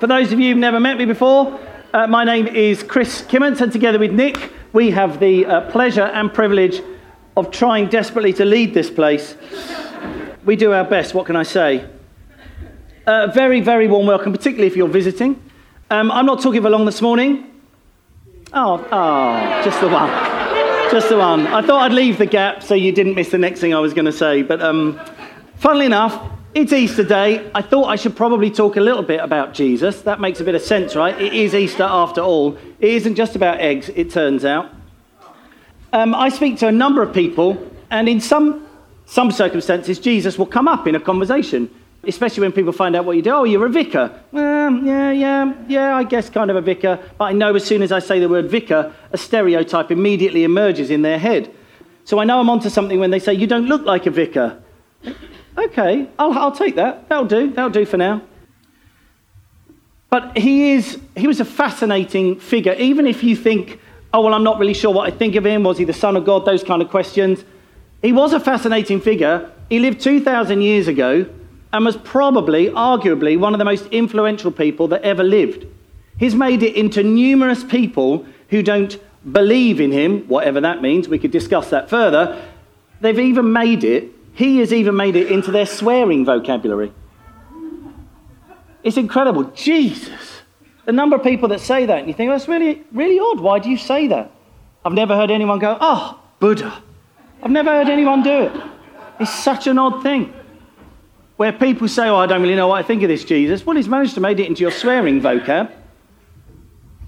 For those of you who've never met me before, uh, my name is Chris Kimmons, and together with Nick, we have the uh, pleasure and privilege of trying desperately to lead this place. We do our best, what can I say? Uh, very, very warm welcome, particularly if you're visiting. Um, I'm not talking for long this morning. Oh, oh, just the one. Just the one. I thought I'd leave the gap so you didn't miss the next thing I was going to say. But um, funnily enough, it's Easter Day. I thought I should probably talk a little bit about Jesus. That makes a bit of sense, right? It is Easter after all. It isn't just about eggs, it turns out. Um, I speak to a number of people, and in some, some circumstances, Jesus will come up in a conversation, especially when people find out what you do. Oh, you're a vicar. Um, yeah, yeah, yeah, I guess kind of a vicar. But I know as soon as I say the word vicar, a stereotype immediately emerges in their head. So I know I'm onto something when they say, You don't look like a vicar. Okay, I'll, I'll take that. That'll do. That'll do for now. But he, is, he was a fascinating figure, even if you think, oh, well, I'm not really sure what I think of him. Was he the Son of God? Those kind of questions. He was a fascinating figure. He lived 2,000 years ago and was probably, arguably, one of the most influential people that ever lived. He's made it into numerous people who don't believe in him, whatever that means. We could discuss that further. They've even made it he has even made it into their swearing vocabulary. It's incredible. Jesus. The number of people that say that, and you think, that's really, really odd. Why do you say that? I've never heard anyone go, oh, Buddha. I've never heard anyone do it. It's such an odd thing. Where people say, oh, I don't really know what I think of this Jesus. Well, he's managed to make it into your swearing vocab.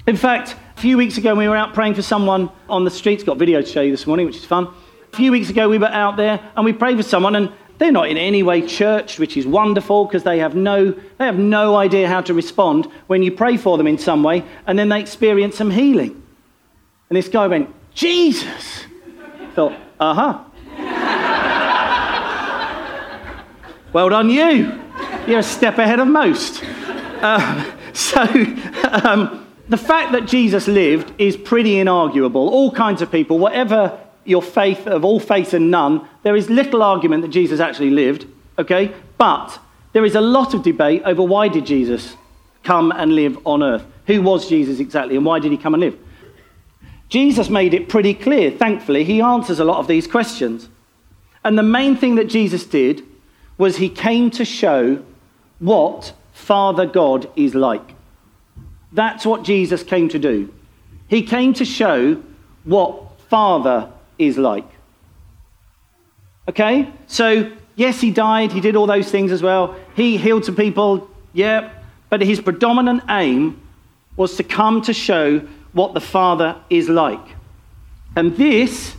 In fact, a few weeks ago, we were out praying for someone on the streets. Got video to show you this morning, which is fun. A few weeks ago, we were out there and we prayed for someone, and they're not in any way churched, which is wonderful because they have no they have no idea how to respond when you pray for them in some way, and then they experience some healing. And this guy went, Jesus. I thought, uh huh. well done, you. You're a step ahead of most. Uh, so. Um, the fact that Jesus lived is pretty inarguable. All kinds of people, whatever your faith of all faith and none, there is little argument that Jesus actually lived, okay? But there is a lot of debate over why did Jesus come and live on earth? Who was Jesus exactly and why did he come and live? Jesus made it pretty clear. Thankfully, he answers a lot of these questions. And the main thing that Jesus did was he came to show what Father God is like. That's what Jesus came to do. He came to show what Father is like. Okay? So, yes, he died. He did all those things as well. He healed some people. Yeah. But his predominant aim was to come to show what the Father is like. And this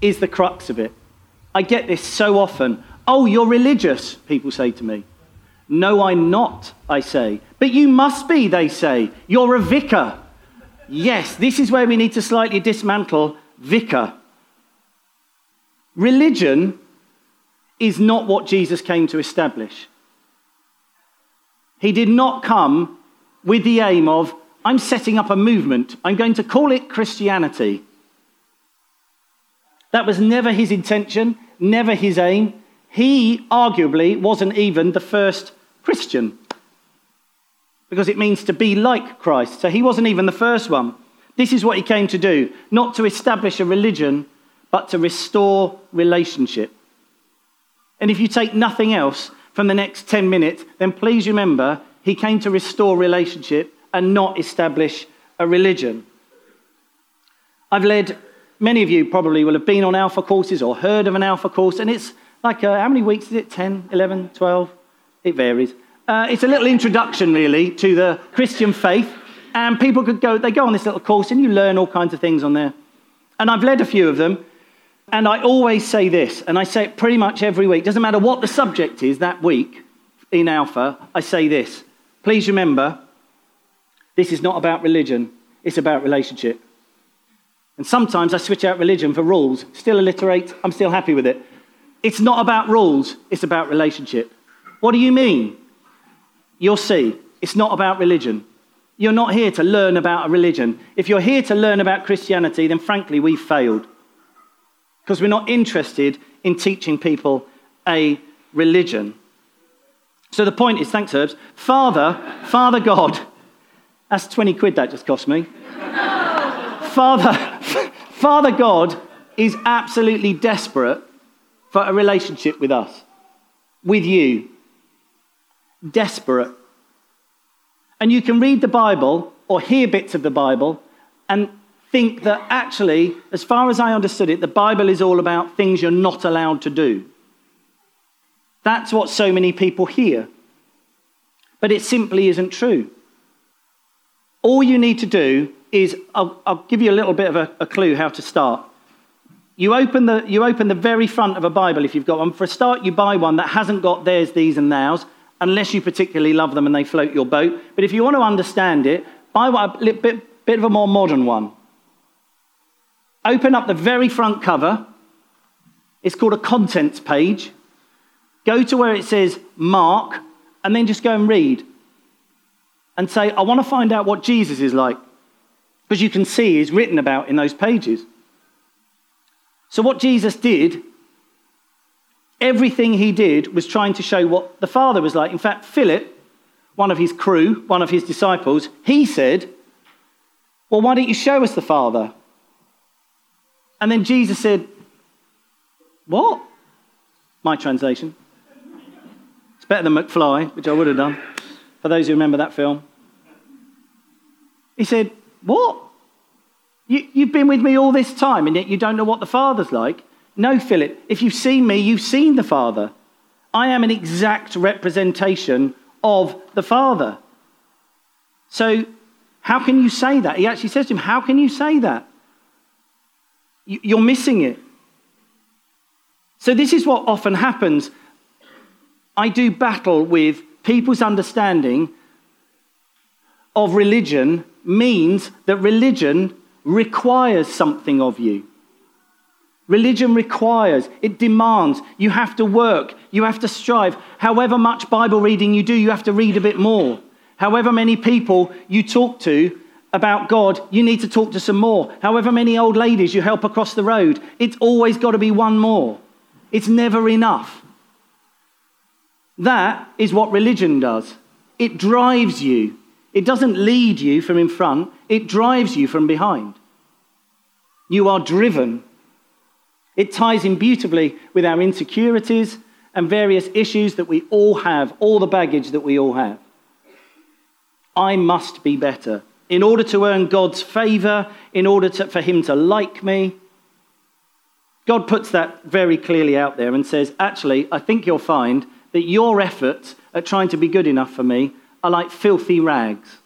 is the crux of it. I get this so often. Oh, you're religious, people say to me. No, I'm not, I say. But you must be, they say. You're a vicar. Yes, this is where we need to slightly dismantle vicar. Religion is not what Jesus came to establish. He did not come with the aim of, I'm setting up a movement, I'm going to call it Christianity. That was never his intention, never his aim. He arguably wasn't even the first Christian because it means to be like Christ. So he wasn't even the first one. This is what he came to do, not to establish a religion, but to restore relationship. And if you take nothing else from the next 10 minutes, then please remember he came to restore relationship and not establish a religion. I've led, many of you probably will have been on alpha courses or heard of an alpha course, and it's like, uh, how many weeks is it? 10, 11, 12? It varies. Uh, it's a little introduction, really, to the Christian faith. And people could go, they go on this little course, and you learn all kinds of things on there. And I've led a few of them. And I always say this, and I say it pretty much every week. Doesn't matter what the subject is that week in Alpha, I say this. Please remember, this is not about religion, it's about relationship. And sometimes I switch out religion for rules. Still alliterate, I'm still happy with it. It's not about rules, it's about relationship. What do you mean? You'll see, it's not about religion. You're not here to learn about a religion. If you're here to learn about Christianity, then frankly, we've failed because we're not interested in teaching people a religion. So the point is, thanks, Herbs, Father, Father God, that's 20 quid that just cost me. Father, Father God is absolutely desperate for a relationship with us, with you. Desperate. And you can read the Bible or hear bits of the Bible and think that actually, as far as I understood it, the Bible is all about things you're not allowed to do. That's what so many people hear. But it simply isn't true. All you need to do is, I'll, I'll give you a little bit of a, a clue how to start. You open, the, you open the very front of a Bible if you've got one. For a start, you buy one that hasn't got theirs, these, and nows, unless you particularly love them and they float your boat. But if you want to understand it, buy a bit, bit of a more modern one. Open up the very front cover. It's called a contents page. Go to where it says Mark, and then just go and read. And say, I want to find out what Jesus is like. Because you can see he's written about in those pages. So, what Jesus did, everything he did was trying to show what the Father was like. In fact, Philip, one of his crew, one of his disciples, he said, Well, why don't you show us the Father? And then Jesus said, What? My translation. It's better than McFly, which I would have done, for those who remember that film. He said, What? You, you've been with me all this time, and yet you don't know what the Father's like? No, Philip, if you've seen me, you've seen the Father. I am an exact representation of the Father. So, how can you say that? He actually says to him, How can you say that? You're missing it. So, this is what often happens I do battle with people's understanding of religion means that religion requires something of you. Religion requires, it demands. You have to work, you have to strive. However much Bible reading you do, you have to read a bit more. However many people you talk to about God, you need to talk to some more. However many old ladies you help across the road, it's always got to be one more. It's never enough. That is what religion does. It drives you. It doesn't lead you from in front, it drives you from behind. You are driven. It ties in beautifully with our insecurities and various issues that we all have, all the baggage that we all have. I must be better in order to earn God's favor, in order to, for Him to like me. God puts that very clearly out there and says, actually, I think you'll find that your efforts at trying to be good enough for me are like filthy rags.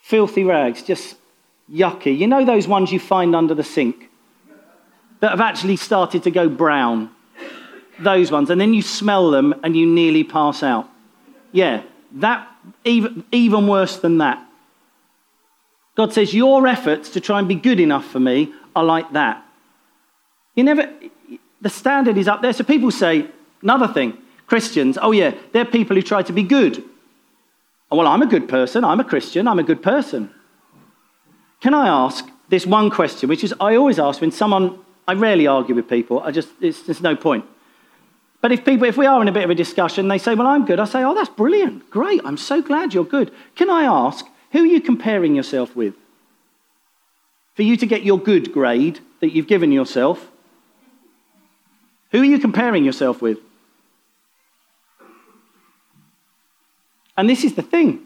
Filthy rags, just yucky. You know those ones you find under the sink that have actually started to go brown? Those ones. And then you smell them and you nearly pass out. Yeah, that even, even worse than that. God says, Your efforts to try and be good enough for me are like that. You never, the standard is up there. So people say, Another thing Christians, oh yeah, they're people who try to be good. Oh, well, I'm a good person. I'm a Christian. I'm a good person. Can I ask this one question, which is I always ask when someone, I rarely argue with people, I just, it's, there's no point. But if people, if we are in a bit of a discussion, they say, well, I'm good, I say, oh, that's brilliant. Great. I'm so glad you're good. Can I ask, who are you comparing yourself with? For you to get your good grade that you've given yourself, who are you comparing yourself with? And this is the thing.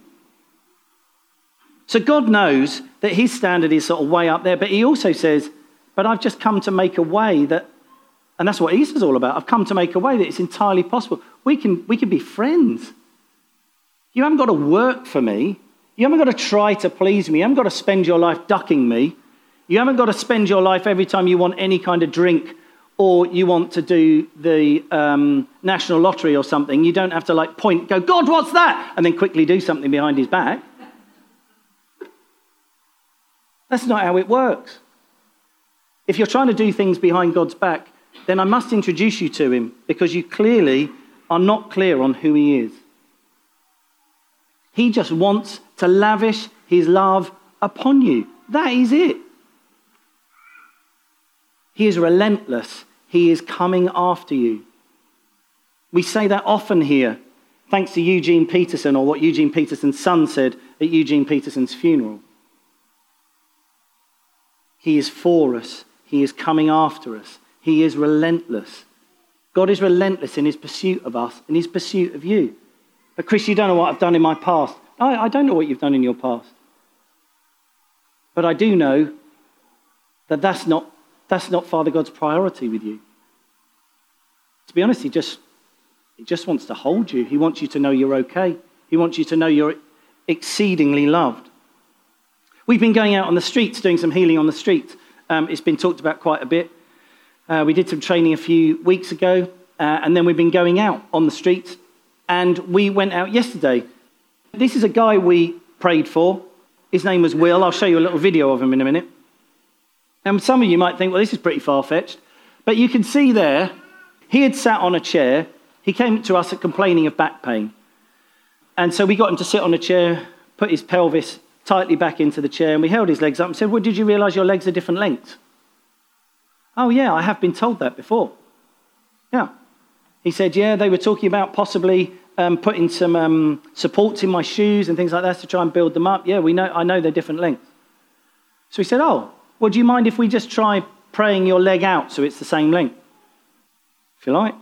So God knows that his standard is sort of way up there, but he also says, But I've just come to make a way that, and that's what Easter's all about. I've come to make a way that it's entirely possible. We can, we can be friends. You haven't got to work for me. You haven't got to try to please me. You haven't got to spend your life ducking me. You haven't got to spend your life every time you want any kind of drink or you want to do the um, national lottery or something, you don't have to like point, go, God, what's that? And then quickly do something behind his back. That's not how it works. If you're trying to do things behind God's back, then I must introduce you to him because you clearly are not clear on who he is. He just wants to lavish his love upon you. That is it. He is relentless he is coming after you. We say that often here. thanks to Eugene Peterson or what Eugene Peterson's son said at Eugene Peterson's funeral. He is for us, He is coming after us, He is relentless. God is relentless in His pursuit of us, in His pursuit of you. But, Chris, you don't know what I've done in my past. I, I don't know what you've done in your past. But I do know that that's not, that's not Father God's priority with you. To be honest, He just, he just wants to hold you. He wants you to know you're okay. He wants you to know you're exceedingly loved. We've been going out on the streets, doing some healing on the streets. Um, it's been talked about quite a bit. Uh, we did some training a few weeks ago, uh, and then we've been going out on the streets. And we went out yesterday. This is a guy we prayed for. His name was Will. I'll show you a little video of him in a minute. And some of you might think, well, this is pretty far fetched. But you can see there, he had sat on a chair. He came to us complaining of back pain. And so we got him to sit on a chair, put his pelvis tightly back into the chair, and we held his legs up and said, Well, did you realize your legs are different lengths? Oh, yeah, I have been told that before. Yeah. He said, Yeah, they were talking about possibly um, putting some um, supports in my shoes and things like that to try and build them up. Yeah, we know, I know they're different lengths. So he said, Oh, well, do you mind if we just try praying your leg out so it's the same length? If you like.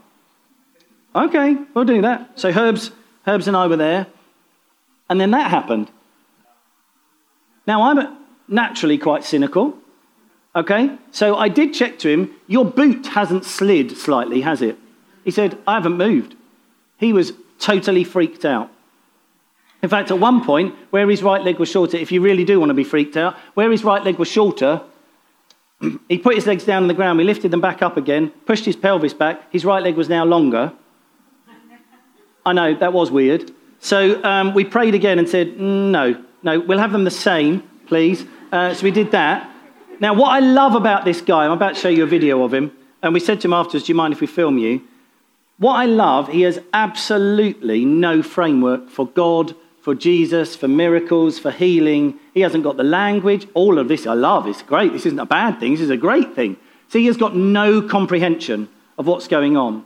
Okay, we'll do that. So Herbs, Herbs and I were there, and then that happened. Now, I'm naturally quite cynical. Okay? So I did check to him, your boot hasn't slid slightly, has it? He said, I haven't moved. He was totally freaked out. In fact, at one point, where his right leg was shorter, if you really do want to be freaked out, where his right leg was shorter, he put his legs down on the ground, we lifted them back up again, pushed his pelvis back, his right leg was now longer. I know, that was weird. So um, we prayed again and said, no, no, we'll have them the same, please. Uh, so we did that. Now, what I love about this guy, I'm about to show you a video of him, and we said to him afterwards, Do you mind if we film you? What I love, he has absolutely no framework for God, for Jesus, for miracles, for healing. He hasn't got the language. All of this I love. It's great. This isn't a bad thing, this is a great thing. See, he has got no comprehension of what's going on.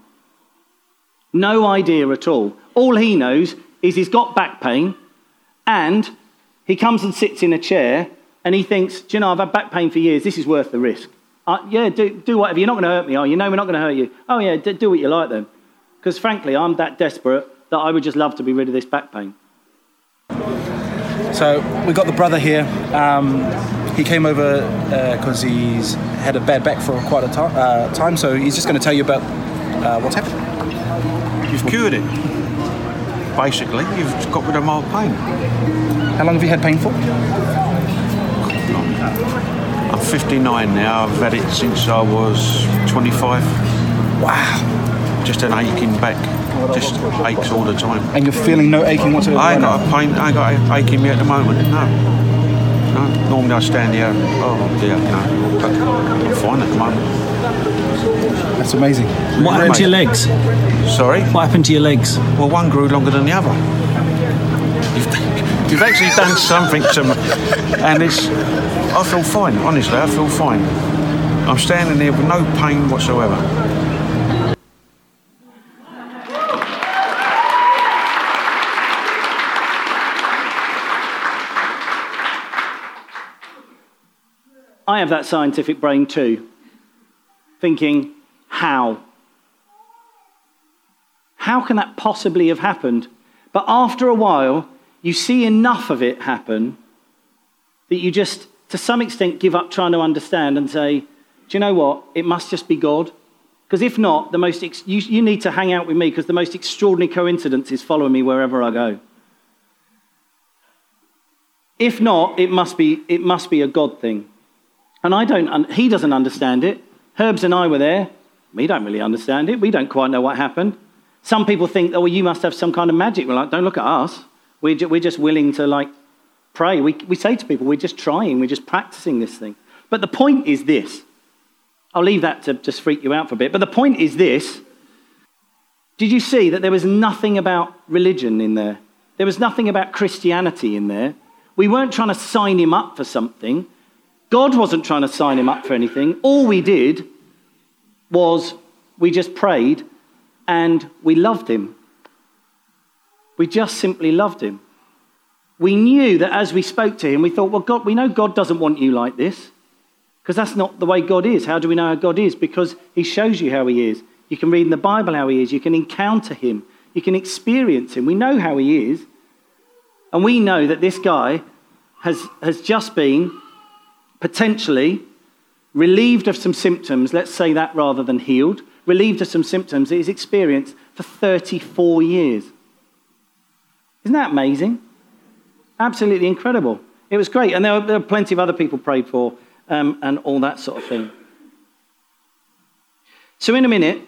No idea at all. All he knows is he's got back pain and he comes and sits in a chair and he thinks, Do you know, I've had back pain for years. This is worth the risk. Uh, yeah, do, do whatever. You're not going to hurt me, are you? No, we're not going to hurt you. Oh, yeah, do, do what you like then. Because frankly, I'm that desperate that I would just love to be rid of this back pain. So we got the brother here. Um, he came over because uh, he's had a bad back for quite a to- uh, time, so he's just going to tell you about uh, what's happened. You've cured it. Basically, you've got rid of my pain. How long have you had pain for? I'm 59 now. I've had it since I was 25. Wow. Just an aching back. Just aches all the time. And you're feeling no aching whatsoever? I right got a pain. I got a aching me at the moment. No. No. Normally I stand here. Oh dear. No. But I'm fine at the moment. That's amazing. What happened to your legs? Sorry. What happened to your legs? Well, one grew longer than the other. You've, you've actually done something to me, and it's. I feel fine. Honestly, I feel fine. I'm standing there with no pain whatsoever. Have that scientific brain too, thinking, how? How can that possibly have happened? But after a while, you see enough of it happen that you just, to some extent, give up trying to understand and say, do you know what? It must just be God. Because if not, the most ex- you, you need to hang out with me because the most extraordinary coincidence is following me wherever I go. If not, it must be, it must be a God thing. And I don't, he doesn't understand it. Herbs and I were there. We don't really understand it. We don't quite know what happened. Some people think, oh, well, you must have some kind of magic. We're like, don't look at us. We're, ju- we're just willing to, like, pray. We, we say to people, we're just trying, we're just practicing this thing. But the point is this. I'll leave that to just freak you out for a bit. But the point is this. Did you see that there was nothing about religion in there? There was nothing about Christianity in there. We weren't trying to sign him up for something. God wasn't trying to sign him up for anything. All we did was we just prayed and we loved him. We just simply loved him. We knew that as we spoke to him, we thought, well, God, we know God doesn't want you like this because that's not the way God is. How do we know how God is? Because he shows you how he is. You can read in the Bible how he is. You can encounter him. You can experience him. We know how he is. And we know that this guy has, has just been potentially relieved of some symptoms, let's say that rather than healed, relieved of some symptoms that he's experienced for 34 years. Isn't that amazing? Absolutely incredible. It was great. And there were, there were plenty of other people prayed for um, and all that sort of thing. So, in a minute,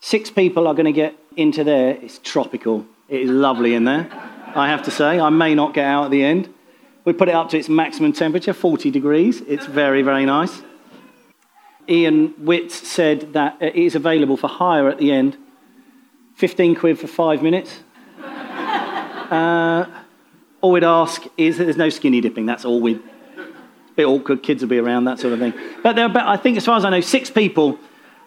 six people are going to get into there. It's tropical. It is lovely in there, I have to say. I may not get out at the end. We put it up to its maximum temperature, 40 degrees. It's very, very nice. Ian Witt said that it is available for hire at the end. 15 quid for five minutes. Uh, all we'd ask is that there's no skinny dipping. That's all we'd. A Bit awkward, kids will be around, that sort of thing. But there are, about, I think, as far as I know, six people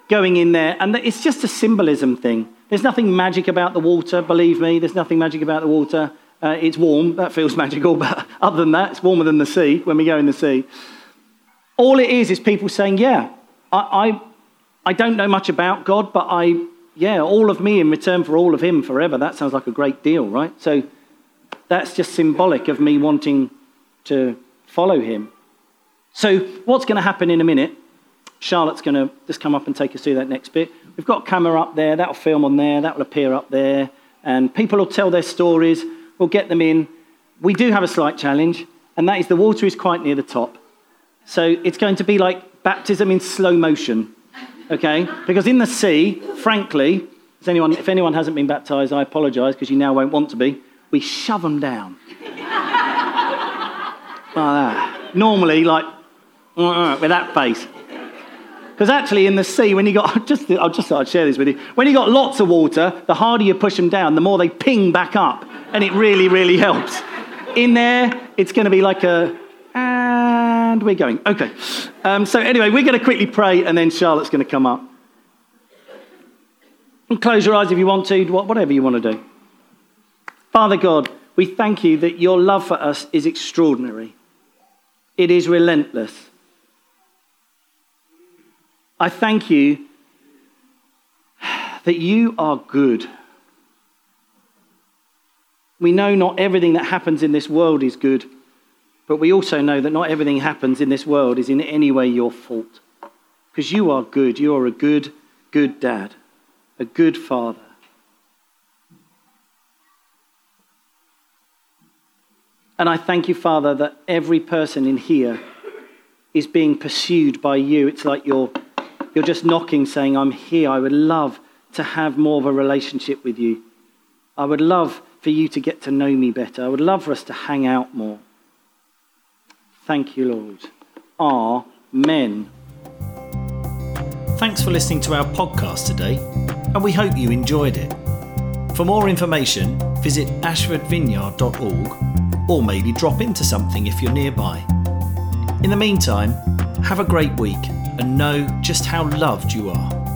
going in there, and it's just a symbolism thing. There's nothing magic about the water, believe me. There's nothing magic about the water. Uh, it's warm, that feels magical, but other than that, it's warmer than the sea when we go in the sea. All it is is people saying, Yeah, I, I, I don't know much about God, but I, yeah, all of me in return for all of Him forever. That sounds like a great deal, right? So that's just symbolic of me wanting to follow Him. So, what's going to happen in a minute? Charlotte's going to just come up and take us through that next bit. We've got a camera up there, that'll film on there, that will appear up there, and people will tell their stories. We'll get them in. We do have a slight challenge, and that is the water is quite near the top. So it's going to be like baptism in slow motion, okay? Because in the sea, frankly, if anyone, if anyone hasn't been baptized, I apologize because you now won't want to be. We shove them down. like that. Normally, like, uh-uh, with that face. Because actually, in the sea, when you got, just, I'll just I'd share this with you. When you got lots of water, the harder you push them down, the more they ping back up. And it really, really helps. In there, it's going to be like a, and we're going. Okay. Um, so, anyway, we're going to quickly pray, and then Charlotte's going to come up. And close your eyes if you want to, whatever you want to do. Father God, we thank you that your love for us is extraordinary, it is relentless. I thank you that you are good. We know not everything that happens in this world is good, but we also know that not everything happens in this world is in any way your fault. Because you are good. You are a good, good dad, a good father. And I thank you, Father, that every person in here is being pursued by you. It's like you're, you're just knocking, saying, I'm here. I would love to have more of a relationship with you. I would love for you to get to know me better. I would love for us to hang out more. Thank you, Lord. Amen. Thanks for listening to our podcast today, and we hope you enjoyed it. For more information, visit ashfordvineyard.org or maybe drop into something if you're nearby. In the meantime, have a great week and know just how loved you are.